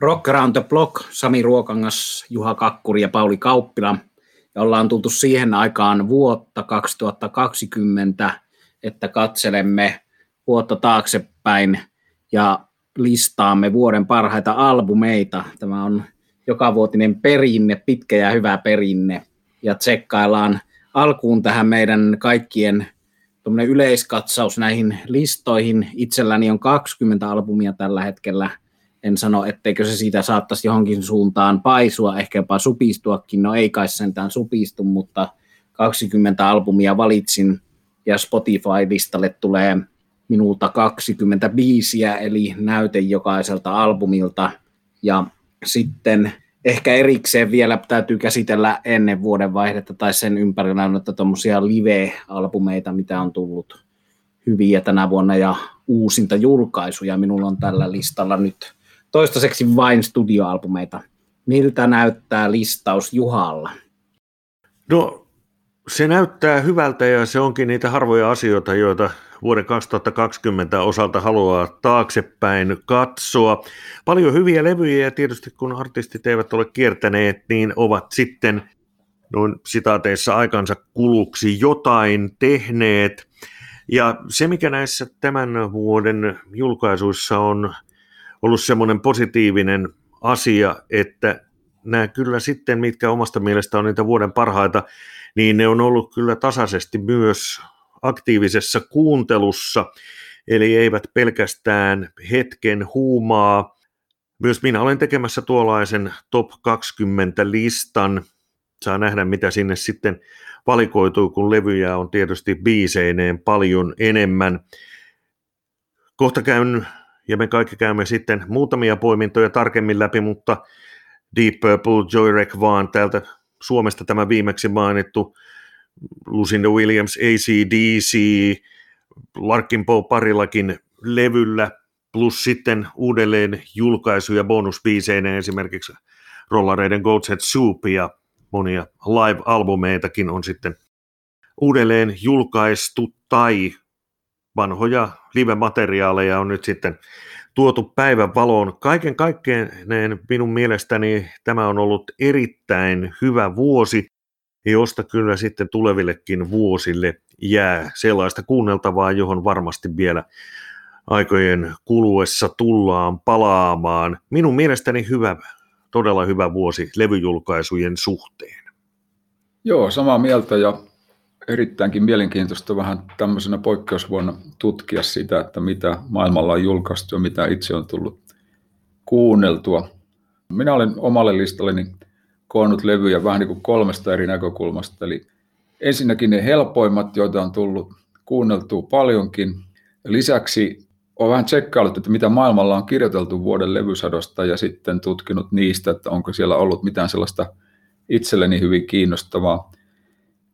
Rock Around the Block, Sami Ruokangas, Juha Kakkuri ja Pauli Kauppila. Ja ollaan tultu siihen aikaan vuotta 2020, että katselemme vuotta taaksepäin ja listaamme vuoden parhaita albumeita. Tämä on jokavuotinen perinne, pitkä ja hyvä perinne. Ja tsekkaillaan alkuun tähän meidän kaikkien yleiskatsaus näihin listoihin. Itselläni on 20 albumia tällä hetkellä. En sano, etteikö se siitä saattaisi johonkin suuntaan paisua, ehkä jopa supistuakin. No ei kai sentään supistu, mutta 20 albumia valitsin ja Spotify-listalle tulee minulta 20 biisiä, eli näyte jokaiselta albumilta. Ja sitten ehkä erikseen vielä täytyy käsitellä ennen vuoden vaihdetta tai sen ympärillä noita tuommoisia live-albumeita, mitä on tullut hyviä tänä vuonna ja uusinta julkaisuja. Minulla on tällä listalla nyt toistaiseksi vain studioalbumeita. Miltä näyttää listaus Juhalla? No, se näyttää hyvältä ja se onkin niitä harvoja asioita, joita vuoden 2020 osalta haluaa taaksepäin katsoa. Paljon hyviä levyjä ja tietysti kun artistit eivät ole kiertäneet, niin ovat sitten noin sitaateissa aikansa kuluksi jotain tehneet. Ja se, mikä näissä tämän vuoden julkaisuissa on ollut semmoinen positiivinen asia, että nämä kyllä sitten, mitkä omasta mielestä on niitä vuoden parhaita, niin ne on ollut kyllä tasaisesti myös aktiivisessa kuuntelussa, eli eivät pelkästään hetken huumaa. Myös minä olen tekemässä tuollaisen top 20 listan. Saa nähdä, mitä sinne sitten valikoituu, kun levyjä on tietysti biiseineen paljon enemmän. Kohta käyn, ja me kaikki käymme sitten muutamia poimintoja tarkemmin läpi, mutta Deep Purple, Joyrek vaan täältä Suomesta tämä viimeksi mainittu Lucinda Williams, ACDC, Larkin Poe parillakin levyllä, plus sitten uudelleen julkaisuja bonusbiiseineen esimerkiksi rollareiden Goat's Head Soup ja monia live-albumeitakin on sitten uudelleen julkaistu tai vanhoja live-materiaaleja on nyt sitten tuotu päivän valoon. Kaiken kaikkeen minun mielestäni tämä on ollut erittäin hyvä vuosi josta kyllä sitten tulevillekin vuosille jää sellaista kuunneltavaa, johon varmasti vielä aikojen kuluessa tullaan palaamaan. Minun mielestäni hyvä, todella hyvä vuosi levyjulkaisujen suhteen. Joo, samaa mieltä ja erittäinkin mielenkiintoista vähän tämmöisenä poikkeusvuonna tutkia sitä, että mitä maailmalla on julkaistu ja mitä itse on tullut kuunneltua. Minä olen omalle listalleni koonnut levyjä vähän niin kuin kolmesta eri näkökulmasta. Eli ensinnäkin ne helpoimmat, joita on tullut kuunneltua paljonkin. Lisäksi olen vähän tsekkaillut, että mitä maailmalla on kirjoiteltu vuoden levysadosta ja sitten tutkinut niistä, että onko siellä ollut mitään sellaista itselleni hyvin kiinnostavaa.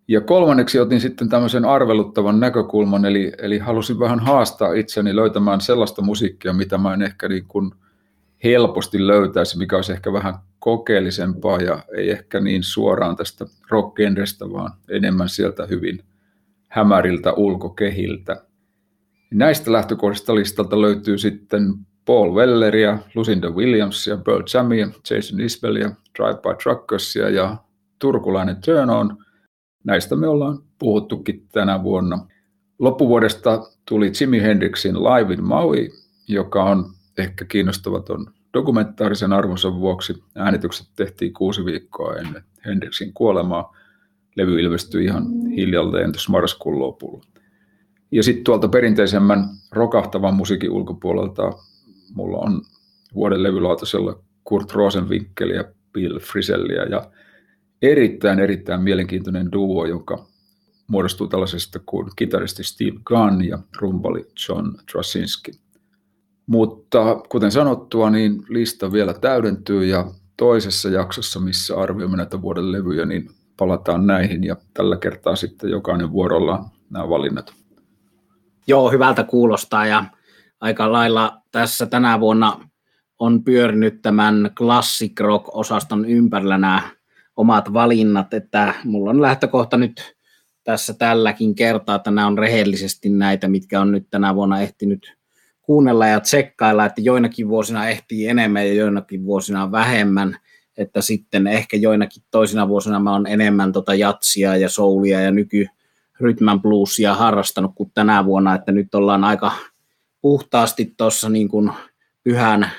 Ja kolmanneksi otin sitten tämmöisen arveluttavan näkökulman, eli, eli halusin vähän haastaa itseni löytämään sellaista musiikkia, mitä mä en ehkä niin kuin helposti löytäisi, mikä olisi ehkä vähän kokeellisempaa ja ei ehkä niin suoraan tästä rock vaan enemmän sieltä hyvin hämäriltä ulkokehiltä. Näistä lähtökohdista listalta löytyy sitten Paul Welleria, Lucinda Williamsia, Pearl Jamia, Jason Isbelia, Drive by Truckersia ja turkulainen Turn On. Näistä me ollaan puhuttukin tänä vuonna. Loppuvuodesta tuli Jimi Hendrixin Live in Maui, joka on ehkä kiinnostavaton Dokumentaarisen arvonsa vuoksi äänitykset tehtiin kuusi viikkoa ennen Hendrixin kuolemaa. Levy ilmestyi ihan hiljalleen tuossa marraskuun lopulla. Ja sitten tuolta perinteisemmän rokahtavan musiikin ulkopuolelta mulla on vuoden levylautasella Kurt Rosenwinkel ja Bill Frisellia ja erittäin, erittäin mielenkiintoinen duo, joka muodostuu tällaisesta kuin kitaristi Steve Gunn ja rumpali John Trasinski. Mutta kuten sanottua, niin lista vielä täydentyy ja toisessa jaksossa, missä arvioimme näitä vuoden levyjä, niin palataan näihin ja tällä kertaa sitten jokainen vuorolla nämä valinnat. Joo, hyvältä kuulostaa ja aika lailla tässä tänä vuonna on pyörinyt tämän classic rock-osaston ympärillä nämä omat valinnat, että mulla on lähtökohta nyt tässä tälläkin kertaa, että nämä on rehellisesti näitä, mitkä on nyt tänä vuonna ehtinyt kuunnella ja tsekkailla, että joinakin vuosina ehtii enemmän ja joinakin vuosina vähemmän, että sitten ehkä joinakin toisina vuosina mä oon enemmän tota jatsia ja soulia ja nyky rytmän bluesia harrastanut kuin tänä vuonna, että nyt ollaan aika puhtaasti tuossa niin kuin pyhän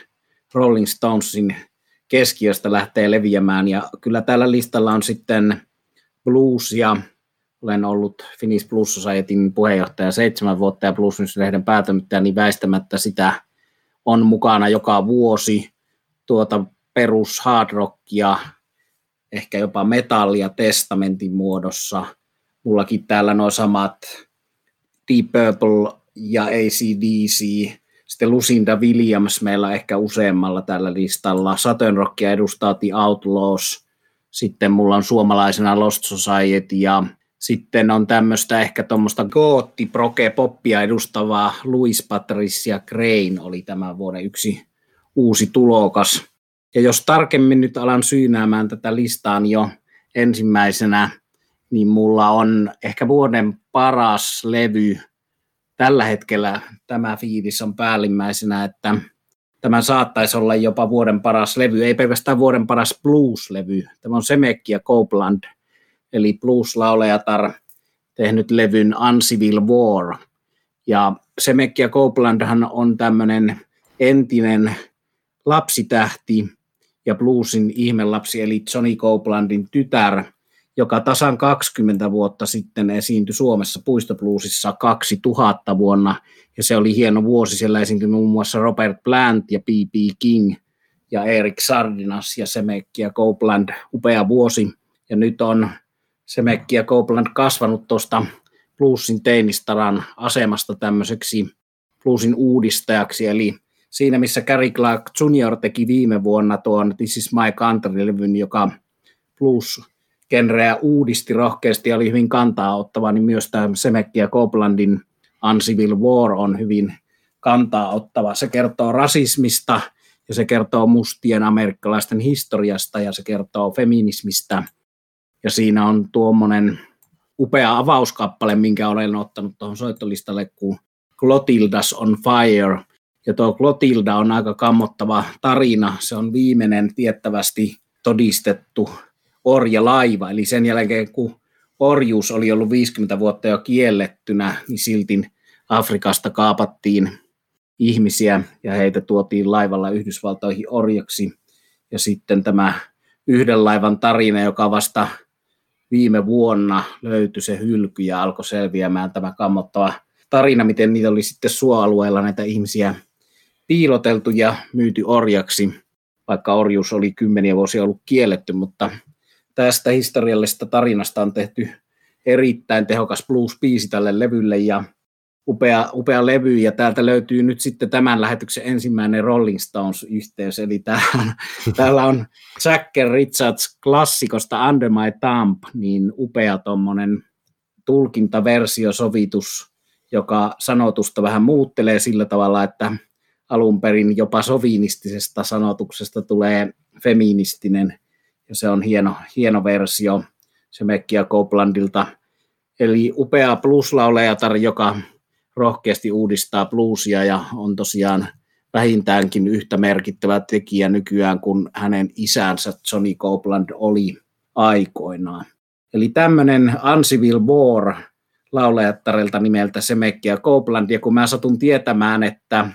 Rolling Stonesin keskiöstä lähtee leviämään ja kyllä tällä listalla on sitten bluesia, olen ollut Finnish Blues Societyn puheenjohtaja seitsemän vuotta ja Blues News-lehden päätämyttäjä, niin väistämättä sitä on mukana joka vuosi tuota perus hard rockia, ehkä jopa metallia testamentin muodossa. Mullakin täällä nuo samat Deep Purple ja ACDC, sitten Lucinda Williams meillä ehkä useammalla tällä listalla. Saturn Rockia edustaa The Outlaws, sitten mulla on suomalaisena Lost Society ja sitten on tämmöistä ehkä tuommoista gootti proke poppia edustavaa Louis Patricia Crane oli tämän vuoden yksi uusi tulokas. Ja jos tarkemmin nyt alan syynäämään tätä listaa niin jo ensimmäisenä, niin mulla on ehkä vuoden paras levy. Tällä hetkellä tämä fiilis on päällimmäisenä, että tämä saattaisi olla jopa vuoden paras levy, ei pelkästään vuoden paras blues-levy. Tämä on Semekki ja Copeland – eli blues-laulejatar, tehnyt levyn Uncivil War. Ja Semekki ja Copelandhan on tämmöinen entinen lapsitähti ja bluesin ihmelapsi, eli Johnny Copelandin tytär, joka tasan 20 vuotta sitten esiintyi Suomessa puistobluesissa 2000 vuonna, ja se oli hieno vuosi, siellä esiintyi muun muassa Robert Plant ja B.B. King ja Erik Sardinas ja Semekki ja Copeland, upea vuosi, ja nyt on Semekki ja Copeland kasvanut tuosta bluesin teinistaran asemasta tämmöiseksi bluesin uudistajaksi, eli siinä missä Gary Clark Jr. teki viime vuonna tuon This is my country-levyn, joka blues genreä uudisti rohkeasti ja oli hyvin kantaa ottava, niin myös tämä Semekki ja Copelandin Uncivil War on hyvin kantaa ottava. Se kertoo rasismista ja se kertoo mustien amerikkalaisten historiasta ja se kertoo feminismistä – ja siinä on tuommoinen upea avauskappale, minkä olen ottanut tuohon soittolistalle, kuin Clotildas on Fire. Ja tuo Clotilda on aika kammottava tarina. Se on viimeinen tiettävästi todistettu orjalaiva. Eli sen jälkeen, kun orjuus oli ollut 50 vuotta jo kiellettynä, niin silti Afrikasta kaapattiin ihmisiä ja heitä tuotiin laivalla Yhdysvaltoihin orjaksi. Ja sitten tämä yhden laivan tarina, joka vasta viime vuonna löytyi se hylky ja alkoi selviämään tämä kammottava tarina, miten niitä oli sitten suoalueella näitä ihmisiä piiloteltu ja myyty orjaksi, vaikka orjuus oli kymmeniä vuosia ollut kielletty, mutta tästä historiallisesta tarinasta on tehty erittäin tehokas blues-biisi tälle levylle ja upea, upea levy, ja täältä löytyy nyt sitten tämän lähetyksen ensimmäinen Rolling Stones-yhteys, eli täällä, täällä on Jacker Richards klassikosta Under My Thumb, niin upea tuommoinen tulkintaversio, sovitus, joka sanotusta vähän muuttelee sillä tavalla, että alun perin jopa sovinistisesta sanotuksesta tulee feministinen, ja se on hieno, hieno versio se Mekkia Copelandilta. Eli upea pluslaulejatar, joka rohkeasti uudistaa bluesia ja on tosiaan vähintäänkin yhtä merkittävä tekijä nykyään kuin hänen isänsä Johnny Copeland oli aikoinaan. Eli tämmöinen Uncivil War laulajattarilta nimeltä Semekki ja Copeland, ja kun mä satun tietämään, että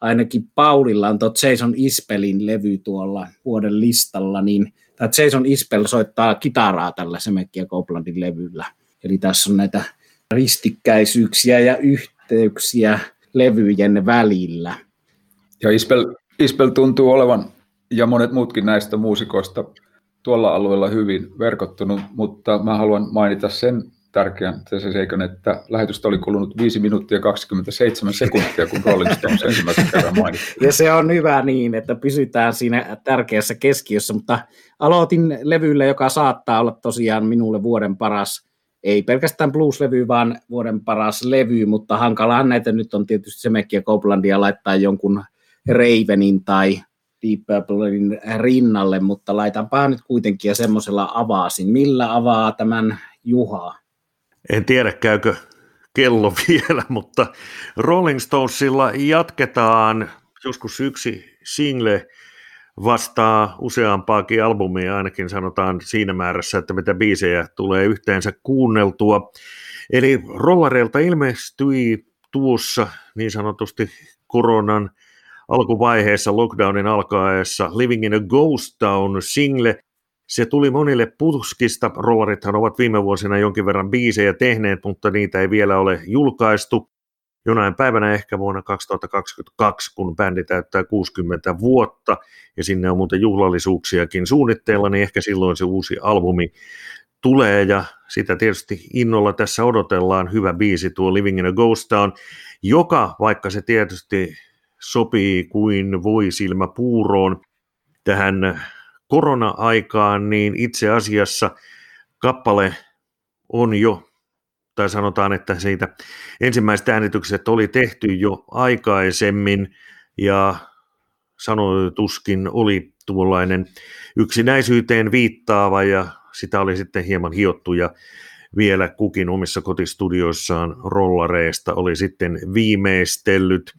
ainakin Paulilla on tuo Jason Ispelin levy tuolla vuoden listalla, niin tämä Jason Ispel soittaa kitaraa tällä Semekki ja levyllä. Eli tässä on näitä ristikkäisyyksiä ja yh- yhteyksiä levyjen välillä. Ja Ispel, Ispel tuntuu olevan, ja monet muutkin näistä muusikoista, tuolla alueella hyvin verkottunut, mutta mä haluan mainita sen tärkeän se seikon, että lähetystä oli kulunut 5 minuuttia 27 sekuntia, kun Rolling Stones ensimmäisen kerran mainittiin. Ja se on hyvä niin, että pysytään siinä tärkeässä keskiössä, mutta aloitin levyllä, joka saattaa olla tosiaan minulle vuoden paras ei pelkästään blues-levy, vaan vuoden paras levy, mutta hankalahan näitä nyt on tietysti se ja Copelandia laittaa jonkun Ravenin tai Deep Purplein rinnalle, mutta laitanpa nyt kuitenkin ja semmoisella avaasin. Millä avaa tämän Juha? En tiedä, käykö, kello vielä, mutta Rolling Stonesilla jatketaan joskus yksi single vastaa useampaakin albumia, ainakin sanotaan siinä määrässä, että mitä biisejä tulee yhteensä kuunneltua. Eli Rollareilta ilmestyi tuossa niin sanotusti koronan alkuvaiheessa, lockdownin alkaessa, Living in a Ghost Town single. Se tuli monille puskista. Rollarithan ovat viime vuosina jonkin verran biisejä tehneet, mutta niitä ei vielä ole julkaistu. Jonain päivänä ehkä vuonna 2022, kun bändi täyttää 60 vuotta, ja sinne on muuten juhlallisuuksiakin suunnitteilla, niin ehkä silloin se uusi albumi tulee, ja sitä tietysti innolla tässä odotellaan. Hyvä biisi tuo Living in a Ghost Town, joka, vaikka se tietysti sopii kuin voi silmä puuroon tähän korona-aikaan, niin itse asiassa kappale on jo, tai sanotaan, että siitä ensimmäiset äänitykset oli tehty jo aikaisemmin, ja sanotuskin oli tuollainen yksinäisyyteen viittaava, ja sitä oli sitten hieman hiottu, ja vielä kukin omissa kotistudioissaan rollareista oli sitten viimeistellyt.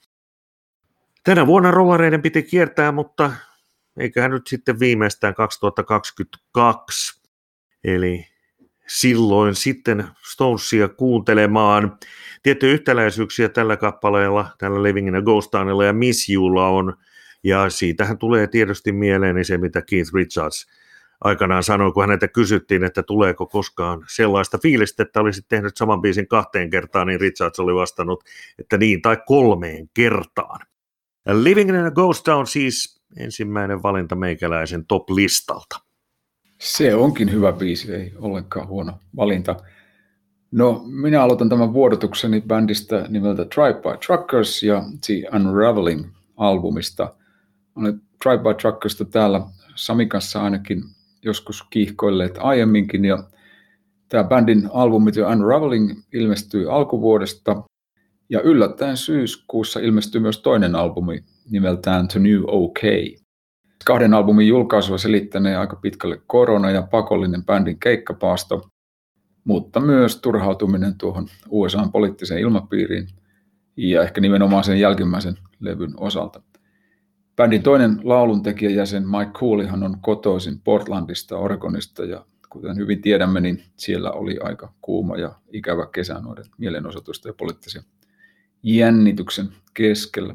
Tänä vuonna rollareiden piti kiertää, mutta eiköhän nyt sitten viimeistään 2022, eli silloin sitten Stonesia kuuntelemaan. Tiettyjä yhtäläisyyksiä tällä kappaleella, tällä Living in a Ghost Townilla ja Miss Youlla on, ja siitähän tulee tietysti mieleeni se, mitä Keith Richards aikanaan sanoi, kun häneltä kysyttiin, että tuleeko koskaan sellaista fiilistä, että olisi tehnyt saman biisin kahteen kertaan, niin Richards oli vastannut, että niin tai kolmeen kertaan. Living in a Ghost Town siis ensimmäinen valinta meikäläisen top-listalta. Se onkin hyvä biisi, ei ollenkaan huono valinta. No, minä aloitan tämän vuodotukseni bändistä nimeltä Tribe by Truckers ja The Unraveling-albumista. Olen Tribe by Truckersista täällä Sami kanssa ainakin joskus kiihkoilleet aiemminkin, ja tämä bändin albumi The Unraveling ilmestyi alkuvuodesta, ja yllättäen syyskuussa ilmestyi myös toinen albumi nimeltään The New OK. Kahden albumin julkaisua selittänee aika pitkälle korona ja pakollinen bändin keikkapaasto, mutta myös turhautuminen tuohon USA-poliittiseen ilmapiiriin ja ehkä nimenomaan sen jälkimmäisen levyn osalta. Bändin toinen lauluntekijäjäsen Mike Coolihan on kotoisin Portlandista, Oregonista ja kuten hyvin tiedämme, niin siellä oli aika kuuma ja ikävä kesä noiden mielenosoitusten ja poliittisen jännityksen keskellä.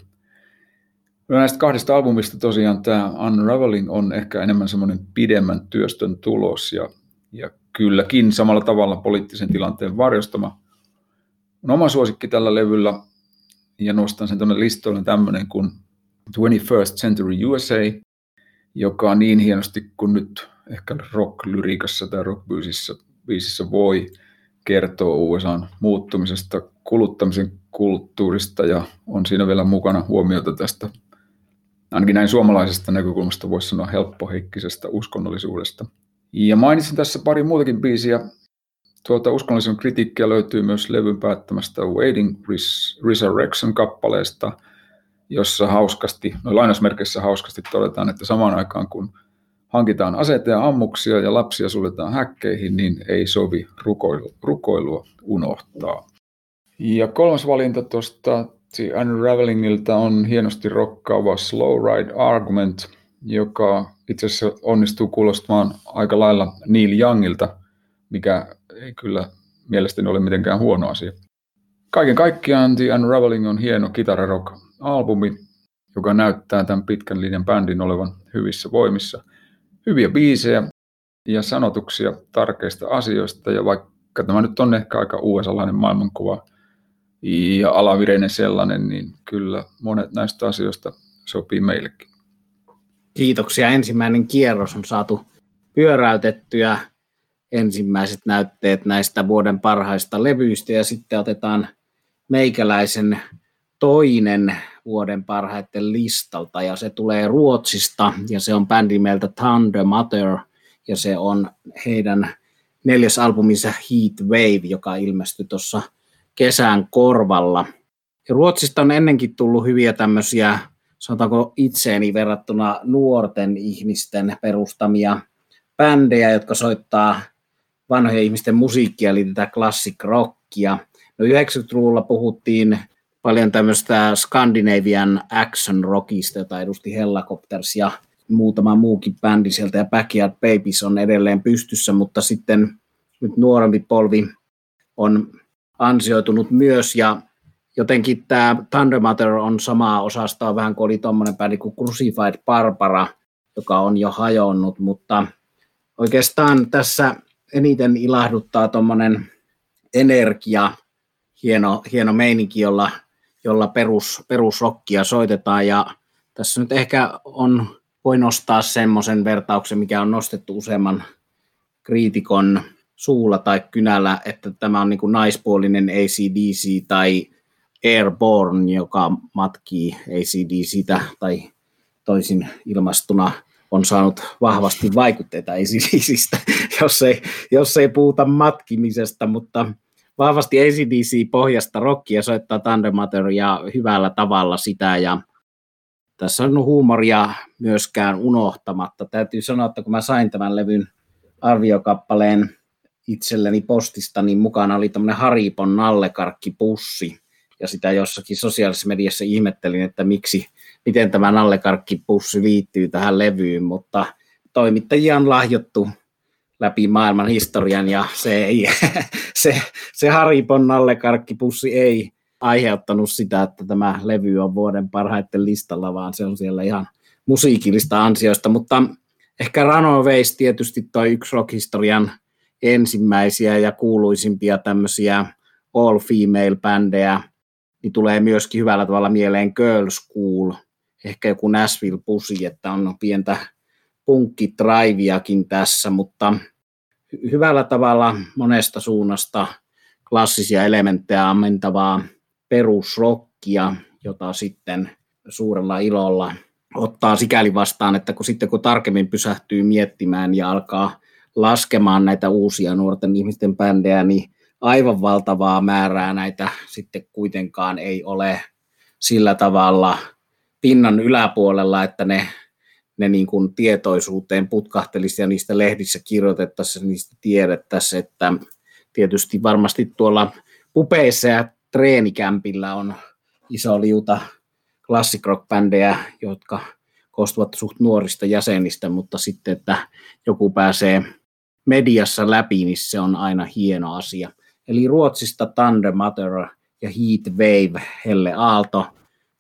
Näistä kahdesta albumista tosiaan tämä Unraveling on ehkä enemmän semmoinen pidemmän työstön tulos ja, ja kylläkin samalla tavalla poliittisen tilanteen varjostama. On oma suosikki tällä levyllä ja nostan sen tuonne listoille tämmöinen kuin 21st Century USA, joka niin hienosti kuin nyt ehkä rock-lyriikassa tai rock biisissä voi kertoa USAn muuttumisesta kuluttamisen kulttuurista ja on siinä vielä mukana huomiota tästä ainakin näin suomalaisesta näkökulmasta voisi sanoa helppoheikkisestä uskonnollisuudesta. Ja mainitsin tässä pari muutakin biisiä. Tuota uskonnollisen kritiikkiä löytyy myös levyn päättämästä Waiting Resurrection-kappaleesta, jossa hauskasti, no lainausmerkeissä hauskasti todetaan, että samaan aikaan kun hankitaan aseita ja ammuksia ja lapsia suljetaan häkkeihin, niin ei sovi rukoilua unohtaa. Ja kolmas valinta tuosta The Unravelingilta on hienosti rokkaava Slow Ride Argument, joka itse asiassa onnistuu kuulostamaan aika lailla Neil Youngilta, mikä ei kyllä mielestäni ole mitenkään huono asia. Kaiken kaikkiaan The Unraveling on hieno kitararock-albumi, joka näyttää tämän pitkän linjan bändin olevan hyvissä voimissa. Hyviä biisejä ja sanotuksia tärkeistä asioista, ja vaikka tämä nyt on ehkä aika USA-lainen maailmankuva, ja alavireinen sellainen, niin kyllä monet näistä asioista sopii meillekin. Kiitoksia. Ensimmäinen kierros on saatu pyöräytettyä. Ensimmäiset näytteet näistä vuoden parhaista levyistä ja sitten otetaan meikäläisen toinen vuoden parhaiten listalta ja se tulee Ruotsista ja se on bändi nimeltä Thunder Mother ja se on heidän neljäs albuminsa Heat Wave, joka ilmestyi tuossa kesän korvalla. Ja Ruotsista on ennenkin tullut hyviä tämmöisiä, sanotaanko itseeni verrattuna nuorten ihmisten perustamia bändejä, jotka soittaa vanhojen ihmisten musiikkia, eli tätä classic rockia. No 90-luvulla puhuttiin paljon tämmöistä Scandinavian action rockista, jota edusti Hellacopters ja muutama muukin bändi sieltä ja Backyard Babies on edelleen pystyssä, mutta sitten nyt nuorempi polvi on ansioitunut myös. Ja jotenkin tämä Thunder Mother on samaa osastoa vähän kuin oli tuommoinen bändi kuin Crucified Barbara, joka on jo hajonnut, mutta oikeastaan tässä eniten ilahduttaa tuommoinen energia, hieno, hieno meininki, jolla, jolla perus, perusrokkia soitetaan. Ja tässä nyt ehkä on, voi nostaa semmoisen vertauksen, mikä on nostettu useamman kriitikon suulla tai kynällä, että tämä on niin kuin naispuolinen ACDC tai Airborne, joka matkii ACDCtä tai toisin ilmastuna on saanut vahvasti vaikutteita ACDCistä, jos ei, jos ei puhuta matkimisesta, mutta vahvasti ACDC-pohjasta rockia soittaa Thundermatter ja hyvällä tavalla sitä ja tässä on huumoria myöskään unohtamatta. Täytyy sanoa, että kun mä sain tämän levyn arviokappaleen itselleni postista, niin mukana oli tämmöinen Haripon nallekarkkipussi, ja sitä jossakin sosiaalisessa mediassa ihmettelin, että miksi, miten tämä nallekarkkipussi liittyy tähän levyyn, mutta toimittajia on lahjottu läpi maailman historian, ja se, ei, se, se Haripon nallekarkkipussi ei aiheuttanut sitä, että tämä levy on vuoden parhaiten listalla, vaan se on siellä ihan musiikillista ansioista, mutta ehkä Runaways tietysti toi yksi rock-historian ensimmäisiä ja kuuluisimpia tämmöisiä all-female-bändejä, niin tulee myöskin hyvällä tavalla mieleen Girl School, ehkä joku Nashville Pussy, että on pientä punkkitraiviakin tässä, mutta hyvällä tavalla monesta suunnasta klassisia elementtejä ammentavaa perusrokkia, jota sitten suurella ilolla ottaa sikäli vastaan, että kun sitten kun tarkemmin pysähtyy miettimään ja alkaa laskemaan näitä uusia nuorten ihmisten bändejä, niin aivan valtavaa määrää näitä sitten kuitenkaan ei ole sillä tavalla pinnan yläpuolella, että ne, ne niin kuin tietoisuuteen putkahtelisi ja niistä lehdissä kirjoitettaisiin, niistä tiedettäisiin, että tietysti varmasti tuolla pupeissa ja treenikämpillä on iso liuta classic rock bändejä, jotka koostuvat suht nuorista jäsenistä, mutta sitten, että joku pääsee mediassa läpi, niin se on aina hieno asia. Eli Ruotsista Thunder Matter ja Heat Wave, Helle Aalto,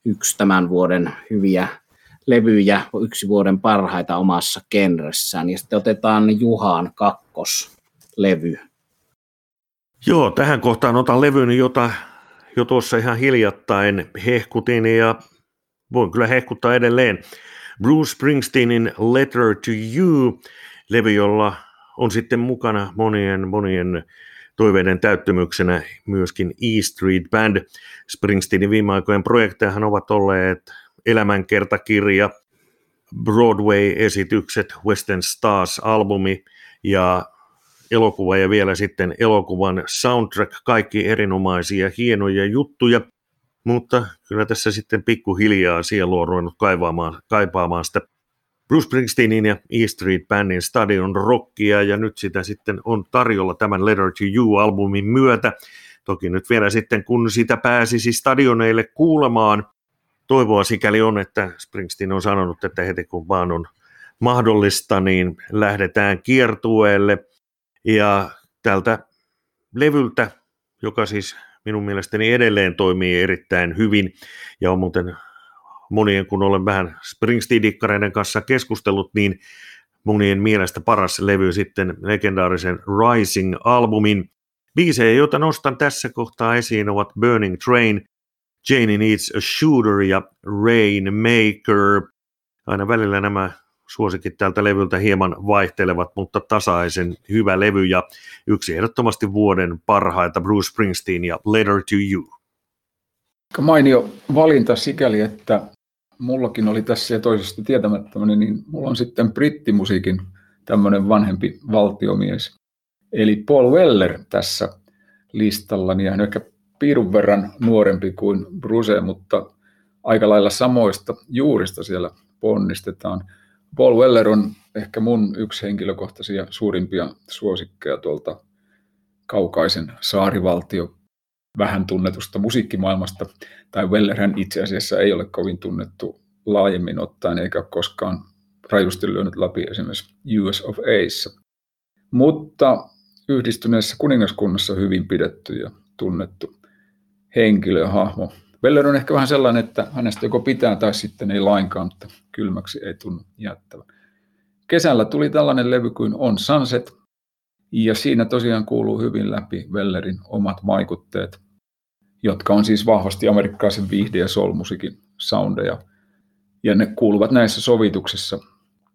yksi tämän vuoden hyviä levyjä, yksi vuoden parhaita omassa genressään. Ja sitten otetaan Juhaan kakkoslevy. Joo, tähän kohtaan otan levyn, jota jo tuossa ihan hiljattain hehkutin ja voin kyllä hehkuttaa edelleen. Bruce Springsteenin Letter to You, levy, jolla on sitten mukana monien, monien toiveiden täyttymyksenä myöskin E Street Band. Springsteenin viime aikojen projektejahan ovat olleet elämänkertakirja, Broadway-esitykset, Western Stars-albumi ja elokuva ja vielä sitten elokuvan soundtrack, kaikki erinomaisia, hienoja juttuja, mutta kyllä tässä sitten pikkuhiljaa sielu on ruvennut kaipaamaan sitä Bruce Springsteenin ja E Street Bandin stadion rockia ja nyt sitä sitten on tarjolla tämän Letter to You-albumin myötä. Toki nyt vielä sitten kun sitä pääsisi stadioneille kuulemaan, toivoa sikäli on, että Springsteen on sanonut, että heti kun vaan on mahdollista, niin lähdetään kiertueelle. Ja tältä levyltä, joka siis minun mielestäni edelleen toimii erittäin hyvin ja on muuten monien, kun olen vähän Springsteen-dikkareiden kanssa keskustellut, niin monien mielestä paras levy sitten legendaarisen Rising-albumin. Biisejä, joita nostan tässä kohtaa esiin, ovat Burning Train, Janie Needs a Shooter ja Rainmaker. Aina välillä nämä suosikit tältä levyltä hieman vaihtelevat, mutta tasaisen hyvä levy ja yksi ehdottomasti vuoden parhaita Bruce Springsteen ja Letter to You. Mainio valinta sikäli, että mullakin oli tässä ja toisesta tietämättömäni, niin mulla on sitten brittimusiikin tämmöinen vanhempi valtiomies. Eli Paul Weller tässä listallani, ja hän on ehkä piirun verran nuorempi kuin Bruce, mutta aika lailla samoista juurista siellä ponnistetaan. Paul Weller on ehkä mun yksi henkilökohtaisia suurimpia suosikkeja tuolta kaukaisen saarivaltio vähän tunnetusta musiikkimaailmasta, tai Wellerhän itse asiassa ei ole kovin tunnettu laajemmin ottaen, eikä koskaan rajusti lyönyt läpi esimerkiksi US of Aissa. Mutta yhdistyneessä kuningaskunnassa hyvin pidetty ja tunnettu henkilö ja hahmo. Weller on ehkä vähän sellainen, että hänestä joko pitää tai sitten ei lainkaan, mutta kylmäksi ei tunnu jättävän. Kesällä tuli tällainen levy kuin On Sunset, ja siinä tosiaan kuuluu hyvin läpi Wellerin omat vaikutteet, jotka on siis vahvasti amerikkalaisen viihde- ja soul-musiikin soundeja. Ja ne kuuluvat näissä sovituksissa.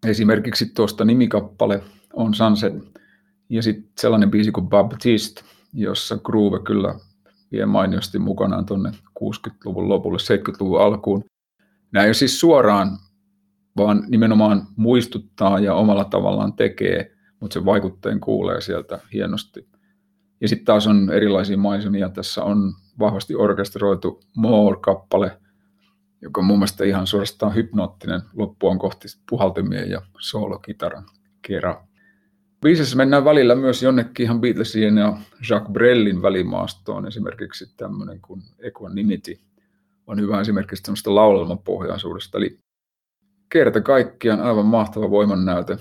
Esimerkiksi tuosta nimikappale on Sunset ja sitten sellainen biisi kuin Baptiste, jossa groove kyllä vie mainiosti mukanaan tuonne 60-luvun lopulle, 70-luvun alkuun. Nämä ei ole siis suoraan, vaan nimenomaan muistuttaa ja omalla tavallaan tekee, mutta se vaikutteen kuulee sieltä hienosti. Ja sitten taas on erilaisia maisemia. Tässä on vahvasti orkestroitu More-kappale, joka on mun mielestä ihan suorastaan hypnoottinen. Loppu on kohti puhaltimien ja soolokitaran kerran. Biisissä mennään välillä myös jonnekin ihan Beatlesien ja Jacques Brellin välimaastoon. Esimerkiksi tämmöinen kuin Equanimity on hyvä esimerkki tämmöistä laulelmapohjaisuudesta. Eli kerta kaikkiaan aivan mahtava voimannäyte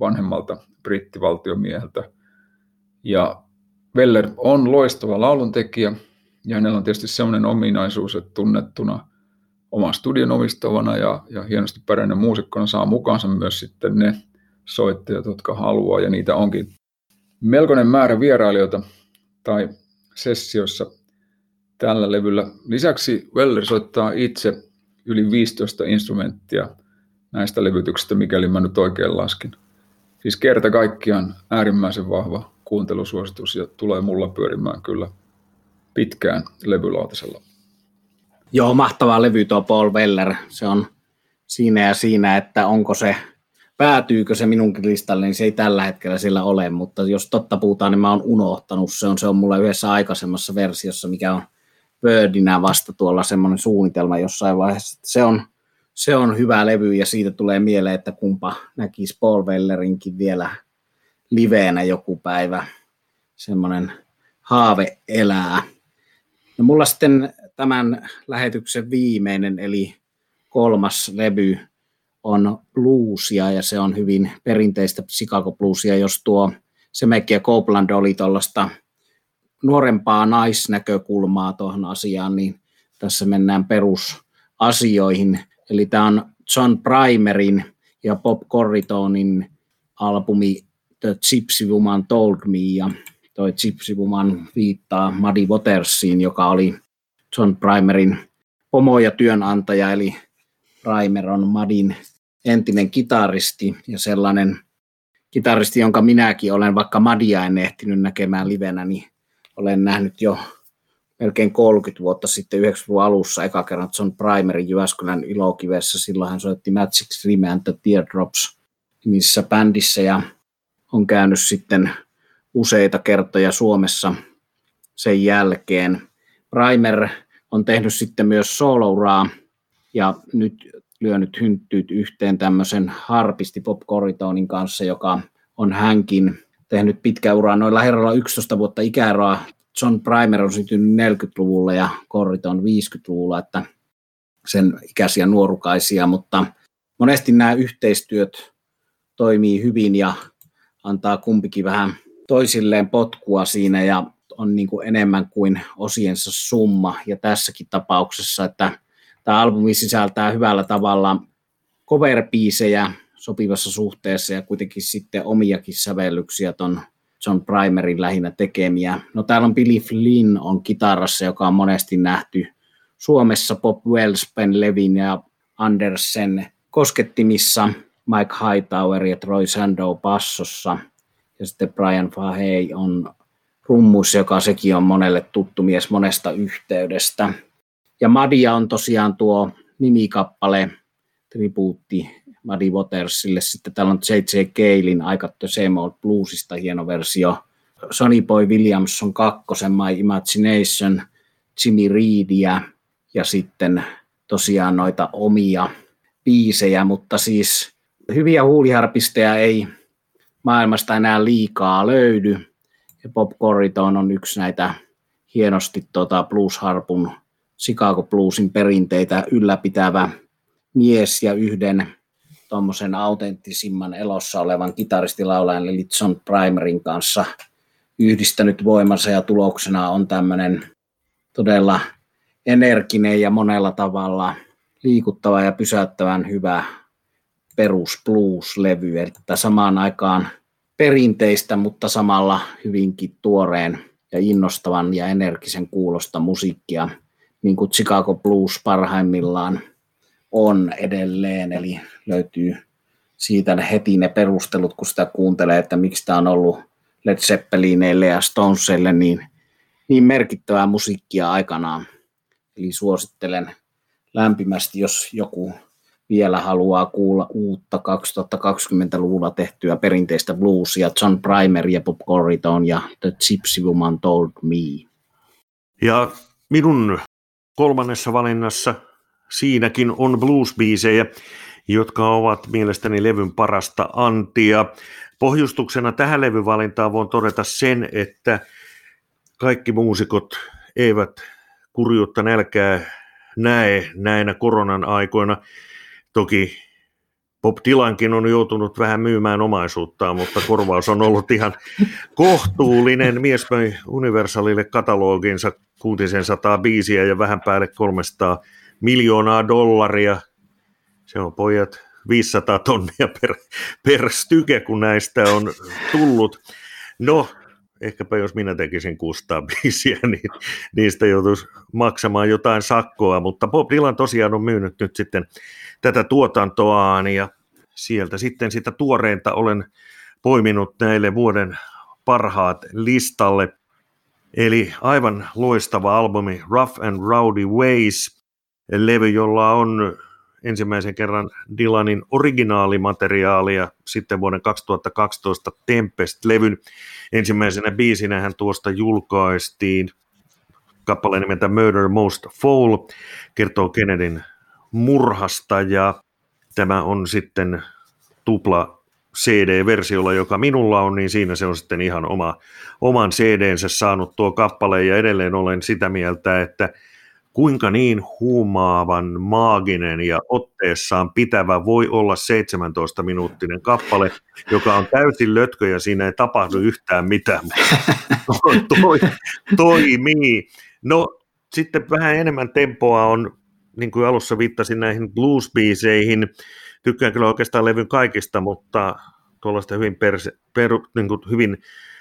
vanhemmalta brittivaltiomieheltä. Ja Weller on loistava lauluntekijä ja hänellä on tietysti sellainen ominaisuus, että tunnettuna oman studion omistavana ja, ja hienosti pärjäinen muusikkona saa mukaansa myös sitten ne soittajat, jotka haluaa, ja niitä onkin melkoinen määrä vierailijoita tai sessioissa tällä levyllä. Lisäksi Weller soittaa itse yli 15 instrumenttia näistä levytyksistä, mikäli mä nyt oikein laskin. Siis kerta kaikkiaan äärimmäisen vahva kuuntelusuositus ja tulee mulla pyörimään kyllä pitkään levylautasella. Joo, mahtava levy tuo Paul Weller. Se on siinä ja siinä, että onko se päätyykö se minunkin listalle, niin se ei tällä hetkellä sillä ole, mutta jos totta puhutaan, niin mä oon unohtanut. Se on, se on mulla yhdessä aikaisemmassa versiossa, mikä on Birdinä vasta tuolla semmoinen suunnitelma jossain vaiheessa. Se on, se on hyvä levy ja siitä tulee mieleen, että kumpa näkisi Paul Wellerinkin vielä liveenä joku päivä. Semmoinen haave elää. No mulla sitten tämän lähetyksen viimeinen, eli kolmas levy, on bluesia ja se on hyvin perinteistä Chicago bluesia, jos tuo Semekki ja Copeland oli tuollaista nuorempaa naisnäkökulmaa tuohon asiaan, niin tässä mennään perusasioihin. Eli tämä on John Primerin ja Bob Corritonin albumi The Gypsy Woman Told Me, ja toi Gypsy Woman viittaa Muddy Watersiin, joka oli John Primerin pomo ja työnantaja, eli Primer on Madin entinen kitaristi ja sellainen kitaristi, jonka minäkin olen, vaikka Madia en ehtinyt näkemään livenä, niin olen nähnyt jo melkein 30 vuotta sitten 90-luvun alussa eka kerran John Primerin Jyväskylän Ilokivessä. Silloin hän soitti Magic Dream and the Teardrops missä bändissä ja on käynyt sitten useita kertoja Suomessa sen jälkeen. Primer on tehnyt sitten myös solouraa ja nyt lyönyt hynttyyt yhteen tämmöisen harpisti Pop Corritonin kanssa, joka on hänkin tehnyt pitkä uraa noilla herralla 11 vuotta ikäeroa. John Primer on syntynyt 40-luvulla ja Corriton 50-luvulla, että sen ikäisiä nuorukaisia, mutta monesti nämä yhteistyöt toimii hyvin ja antaa kumpikin vähän toisilleen potkua siinä ja on niin kuin enemmän kuin osiensa summa. Ja tässäkin tapauksessa, että Tämä albumi sisältää hyvällä tavalla cover sopivassa suhteessa ja kuitenkin sitten omiakin sävellyksiä ton John Primerin lähinnä tekemiä. No täällä on Billy Flynn on kitarassa, joka on monesti nähty Suomessa Pop Wells, Ben Levin ja Andersen koskettimissa, Mike Hightower ja Troy Sandow bassossa ja sitten Brian Fahey on rummus, joka sekin on monelle tuttu mies monesta yhteydestä. Ja Madia on tosiaan tuo nimikappale, tribuutti Muddy Watersille. Sitten täällä on J.J. Keilin aika The Same Old Bluesista hieno versio. Sonny Boy Williamson kakkosen My Imagination, Jimmy Reedia ja sitten tosiaan noita omia biisejä, mutta siis hyviä huuliharpisteja ei maailmasta enää liikaa löydy. Ja Bob Corriton on yksi näitä hienosti tota Blues Harpun Chicago Bluesin perinteitä ylläpitävä mies ja yhden tuommoisen autenttisimman elossa olevan kitaristilaulajan eli John Primerin kanssa yhdistänyt voimansa ja tuloksena on tämmöinen todella energinen ja monella tavalla liikuttava ja pysäyttävän hyvä perus blues-levy, että samaan aikaan perinteistä, mutta samalla hyvinkin tuoreen ja innostavan ja energisen kuulosta musiikkia, niin kuin Chicago Blues parhaimmillaan on edelleen, eli löytyy siitä heti ne perustelut, kun sitä kuuntelee, että miksi tämä on ollut Led Zeppelineille ja Stonesille niin, niin merkittävää musiikkia aikanaan. Eli suosittelen lämpimästi, jos joku vielä haluaa kuulla uutta 2020-luvulla tehtyä perinteistä bluesia, John Primer ja Bob Corriton ja The Gypsy Woman Told Me. Ja minun kolmannessa valinnassa siinäkin on bluesbiisejä, jotka ovat mielestäni levyn parasta antia. Pohjustuksena tähän levyvalintaan voin todeta sen, että kaikki muusikot eivät kurjuutta nälkää näe näinä koronan aikoina. Toki Bob Dylankin on joutunut vähän myymään omaisuuttaan, mutta korvaus on ollut ihan kohtuullinen. Mies möi Universalille kataloginsa 600 biisiä ja vähän päälle 300 miljoonaa dollaria. Se on pojat 500 tonnia per, per styke, kun näistä on tullut. No, ehkäpä jos minä tekisin 600 biisiä, niin niistä joutuisi maksamaan jotain sakkoa, mutta Bob Dylan tosiaan on myynyt nyt sitten tätä tuotantoaan ja sieltä sitten sitä tuoreinta olen poiminut näille vuoden parhaat listalle. Eli aivan loistava albumi Rough and Rowdy Ways, levy, jolla on ensimmäisen kerran Dylanin originaalimateriaalia sitten vuoden 2012 Tempest-levyn. Ensimmäisenä biisinä hän tuosta julkaistiin kappale nimeltä Murder Most Foul, kertoo Kennedyn murhasta ja tämä on sitten tupla CD-versiolla, joka minulla on, niin siinä se on sitten ihan oma, oman CD-nsä saanut tuo kappale ja edelleen olen sitä mieltä, että kuinka niin huumaavan, maaginen ja otteessaan pitävä voi olla 17-minuuttinen kappale, joka on täysin lötkö ja siinä ei tapahdu yhtään mitään. toi, toi, toimii. No sitten vähän enemmän tempoa on, niin kuin alussa viittasin näihin bluesbiiseihin, tykkään kyllä oikeastaan levyn kaikista, mutta tuollaista hyvin, perse, per, niin kuin hyvin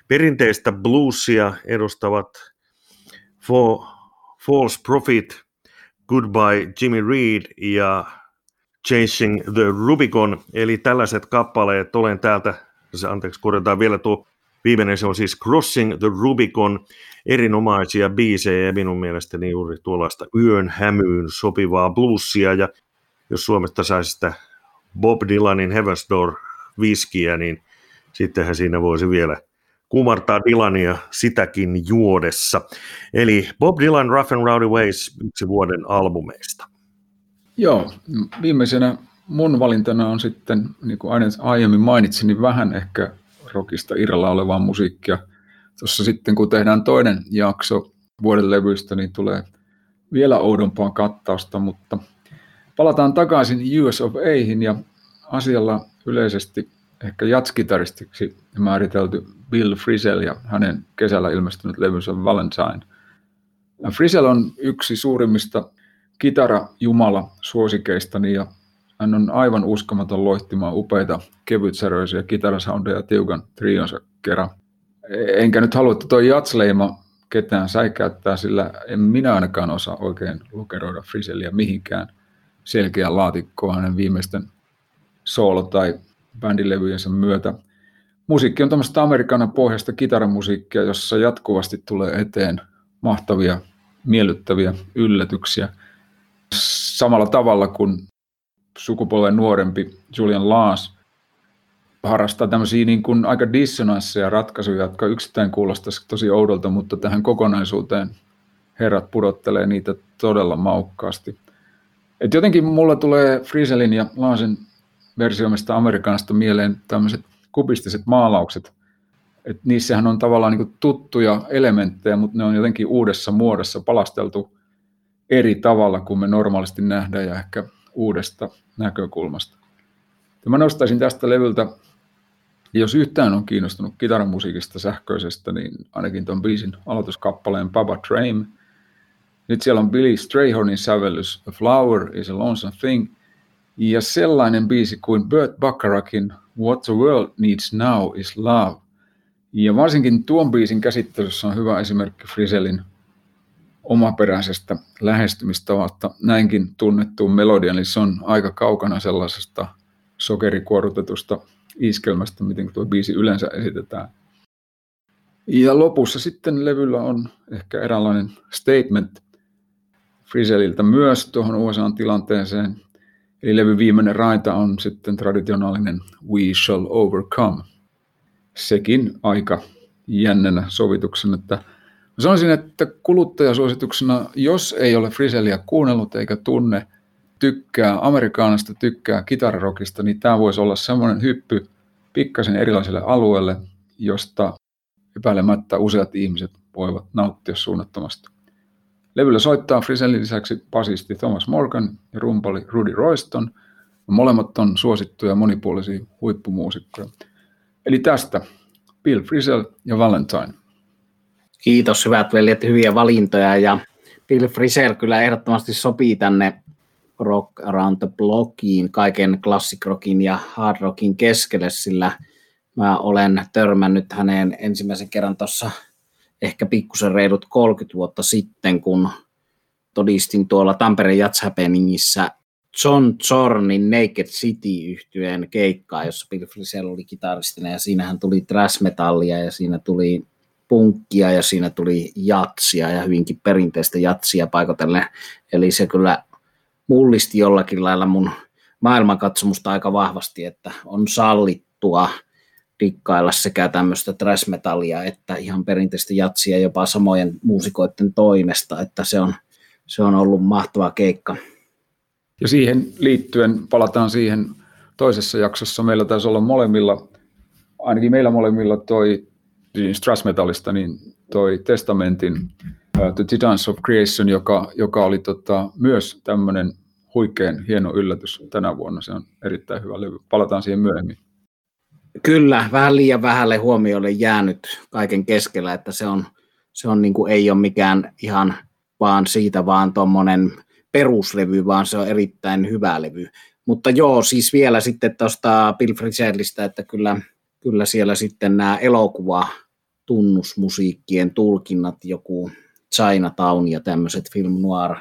perinteistä bluesia edustavat For False Profit, Goodbye Jimmy Reed ja Chasing the Rubicon, eli tällaiset kappaleet olen täältä, anteeksi korjataan vielä tuo viimeinen, se on siis Crossing the Rubicon, erinomaisia biisejä ja minun mielestäni juuri tuollaista yön hämyyn sopivaa bluesia. Ja jos Suomesta saisi sitä Bob Dylanin Heaven's Door viskiä, niin sittenhän siinä voisi vielä kumartaa Dylania sitäkin juodessa. Eli Bob Dylan Rough and Rowdy Ways, yksi vuoden albumeista. Joo, viimeisenä mun valintana on sitten, niin kuin aiemmin mainitsin, niin vähän ehkä rockista irralla olevaa musiikkia. Tuossa sitten kun tehdään toinen jakso vuoden levyistä, niin tulee vielä oudompaa kattausta, mutta palataan takaisin US of Ahin ja asialla yleisesti ehkä jatskitaristiksi määritelty Bill Frisell ja hänen kesällä ilmestynyt levynsä Valentine. Frisell on yksi suurimmista kitarajumala suosikeistani ja hän on aivan uskomaton loihtimaan upeita kevytsäröisiä kitarasoundeja tiukan trionsa kerran. Enkä nyt halua, että tuo jatsleima ketään säikäyttää, sillä en minä ainakaan osaa oikein lukeroida Friselliä mihinkään selkeään laatikkoon hänen viimeisten soolo- tai bändilevyjensä myötä. Musiikki on tämmöistä amerikana pohjasta kitaramusiikkia, jossa jatkuvasti tulee eteen mahtavia, miellyttäviä yllätyksiä. Samalla tavalla kuin sukupolven nuorempi Julian Laas harrastaa tämmöisiä niin kuin aika dissonansseja ratkaisuja, jotka yksittäin kuulostaisi tosi oudolta, mutta tähän kokonaisuuteen herrat pudottelee niitä todella maukkaasti. Et jotenkin mulla tulee Friselin ja Laasen versioimista amerikanista mieleen tämmöiset kubistiset maalaukset Et niissähän on tavallaan niin tuttuja elementtejä, mutta ne on jotenkin uudessa muodossa palasteltu eri tavalla kuin me normaalisti nähdään ja ehkä uudesta näkökulmasta. Ja mä nostaisin tästä levyltä, jos yhtään on kiinnostunut kitaramusiikista sähköisestä, niin ainakin tuon biisin aloituskappaleen Baba Train. Nyt siellä on Billy Strayhornin sävellys A Flower is a Lonesome Thing ja sellainen biisi kuin Burt Bacharachin What the World Needs Now is Love. Ja varsinkin tuon biisin käsittelyssä on hyvä esimerkki Friselin omaperäisestä lähestymistavasta näinkin tunnettuun melodian, eli se on aika kaukana sellaisesta sokerikuorutetusta iskelmästä, miten tuo biisi yleensä esitetään. Ja lopussa sitten levyllä on ehkä eräänlainen statement Friseliltä myös tuohon USA-tilanteeseen. Eli levy viimeinen raita on sitten traditionaalinen We Shall Overcome. Sekin aika jännänä sovituksen, että Mä sanoisin, että kuluttajasuosituksena, jos ei ole Friselia kuunnellut eikä tunne, tykkää amerikaanista, tykkää kitararokista, niin tämä voisi olla semmoinen hyppy pikkasen erilaiselle alueelle, josta epäilemättä useat ihmiset voivat nauttia suunnattomasti. Levyllä soittaa Friselin lisäksi basisti Thomas Morgan ja rumpali Rudy Royston. Molemmat on suosittuja monipuolisia huippumuusikkoja. Eli tästä Bill Frisell ja Valentine. Kiitos hyvät veljet, hyviä valintoja ja Bill Frisell kyllä ehdottomasti sopii tänne Rock Around the Blockiin, kaiken classic rockin ja hard rockin keskelle, sillä mä olen törmännyt häneen ensimmäisen kerran tuossa ehkä pikkusen reilut 30 vuotta sitten, kun todistin tuolla Tampereen Jats Happeningissa John Zornin Naked City-yhtyeen keikkaa, jossa Bill Frisell oli kitaristina ja siinähän tuli thrash metallia ja siinä tuli punkkia ja siinä tuli jatsia ja hyvinkin perinteistä jatsia paikotellen. Eli se kyllä mullisti jollakin lailla mun maailmankatsomusta aika vahvasti, että on sallittua dikkailla sekä tämmöistä thrash metallia että ihan perinteistä jatsia jopa samojen muusikoiden toimesta, että se on, se on ollut mahtava keikka. Ja siihen liittyen palataan siihen toisessa jaksossa. Meillä taisi olla molemmilla, ainakin meillä molemmilla toi siis thrash metallista, niin toi Testamentin uh, The Titans of Creation, joka, joka oli tota, myös tämmöinen huikean hieno yllätys tänä vuonna. Se on erittäin hyvä levy. Palataan siihen myöhemmin. Kyllä, vähän liian vähälle huomiolle jäänyt kaiken keskellä, että se on, se on niin kuin, ei ole mikään ihan vaan siitä vaan tuommoinen peruslevy, vaan se on erittäin hyvä levy. Mutta joo, siis vielä sitten tuosta Bill Frisellistä, että kyllä, kyllä siellä sitten nämä elokuva tunnusmusiikkien tulkinnat, joku Chinatown ja tämmöiset film noir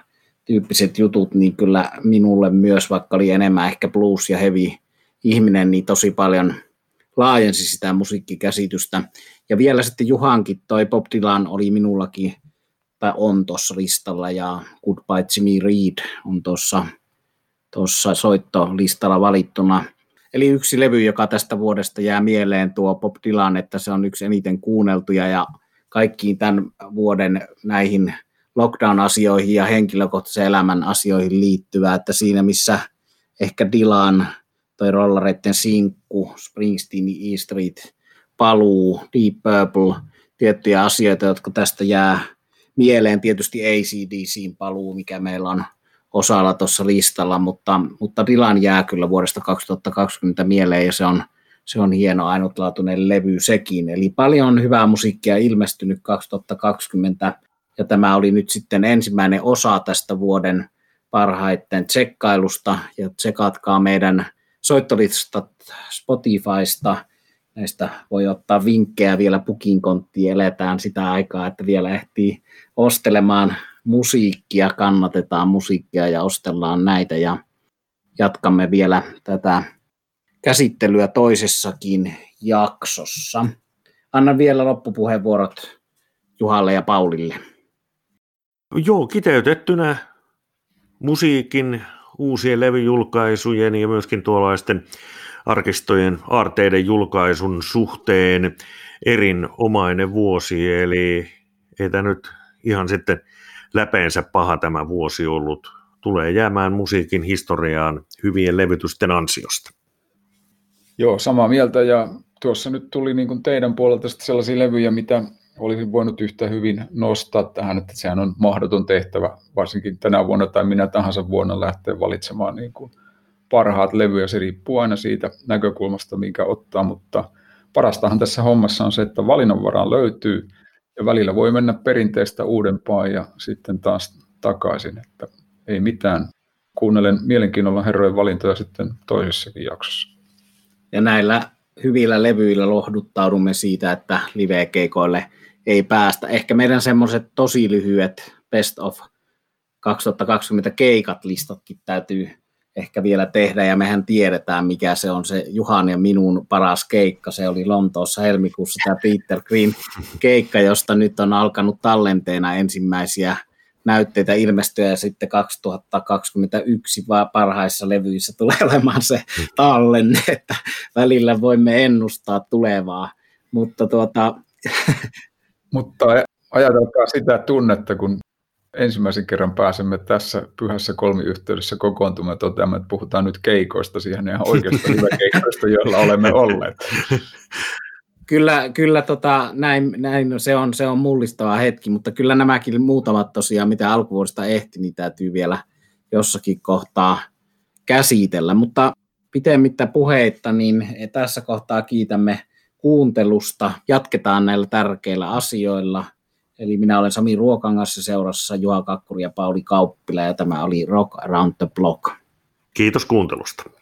tyyppiset jutut, niin kyllä minulle myös, vaikka oli enemmän ehkä blues ja heavy ihminen, niin tosi paljon laajensi sitä musiikkikäsitystä. Ja vielä sitten Juhankin, toi Bob Dylan oli minullakin, tai on tuossa listalla, ja Goodbye Jimmy Reed on tuossa tuossa soittolistalla valittuna. Eli yksi levy, joka tästä vuodesta jää mieleen, tuo Bob Dylan, että se on yksi eniten kuunneltuja, ja kaikkiin tämän vuoden näihin lockdown-asioihin ja henkilökohtaisen elämän asioihin liittyvää, että siinä missä ehkä Dylan, toi rollareiden sinkku, Springsteen, E Street, paluu, Deep Purple, tiettyjä asioita, jotka tästä jää mieleen. Tietysti ACDCin paluu, mikä meillä on osalla tuossa listalla, mutta, mutta Dylan jää kyllä vuodesta 2020 mieleen ja se on, se on hieno ainutlaatuinen levy sekin. Eli paljon hyvää musiikkia ilmestynyt 2020 ja tämä oli nyt sitten ensimmäinen osa tästä vuoden parhaiten tsekkailusta ja tsekatkaa meidän soittolistat Spotifysta. Näistä voi ottaa vinkkejä vielä pukinkonttiin, eletään sitä aikaa, että vielä ehtii ostelemaan musiikkia, kannatetaan musiikkia ja ostellaan näitä ja jatkamme vielä tätä käsittelyä toisessakin jaksossa. Anna vielä loppupuheenvuorot Juhalle ja Paulille. Joo, kiteytettynä musiikin, uusien levyjulkaisujen ja myöskin tuollaisten arkistojen aarteiden julkaisun suhteen erinomainen vuosi, eli ei tämä nyt ihan sitten läpeensä paha tämä vuosi ollut. Tulee jäämään musiikin historiaan hyvien levytysten ansiosta. Joo, samaa mieltä ja tuossa nyt tuli niin kuin teidän puolelta sellaisia levyjä, mitä olisin voinut yhtä hyvin nostaa tähän, että sehän on mahdoton tehtävä, varsinkin tänä vuonna tai minä tahansa vuonna lähteä valitsemaan niin kuin parhaat levyjä. Se riippuu aina siitä näkökulmasta, minkä ottaa, mutta parastahan tässä hommassa on se, että valinnanvaraa löytyy ja välillä voi mennä perinteistä uudempaan ja sitten taas takaisin, että ei mitään. Kuunnelen mielenkiinnolla herrojen valintoja sitten toisessakin jaksossa. Ja näillä hyvillä levyillä lohduttaudumme siitä, että live-keikoille ei päästä. Ehkä meidän semmoiset tosi lyhyet best of 2020 keikat listatkin täytyy ehkä vielä tehdä, ja mehän tiedetään, mikä se on se Juhan ja minun paras keikka. Se oli Lontoossa helmikuussa tämä Peter Green keikka, josta nyt on alkanut tallenteena ensimmäisiä näytteitä ilmestyä ja sitten 2021 parhaissa levyissä tulee olemaan se tallenne, että välillä voimme ennustaa tulevaa. Mutta tuota... Mutta ajatelkaa sitä tunnetta, kun ensimmäisen kerran pääsemme tässä pyhässä kolmiyhteydessä kokoontumaan toteamme, että puhutaan nyt keikoista siihen ihan oikeasta keikoista, joilla olemme olleet. Kyllä, kyllä tota, näin, näin, se, on, se on mullistava hetki, mutta kyllä nämäkin muutamat tosiaan, mitä alkuvuodesta ehti, niin täytyy vielä jossakin kohtaa käsitellä. Mutta pitemmittä puheitta, niin tässä kohtaa kiitämme kuuntelusta. Jatketaan näillä tärkeillä asioilla – Eli minä olen Sami Ruokangassa seurassa Juha Kakkuri ja Pauli Kauppila ja tämä oli Rock Around the Block. Kiitos kuuntelusta.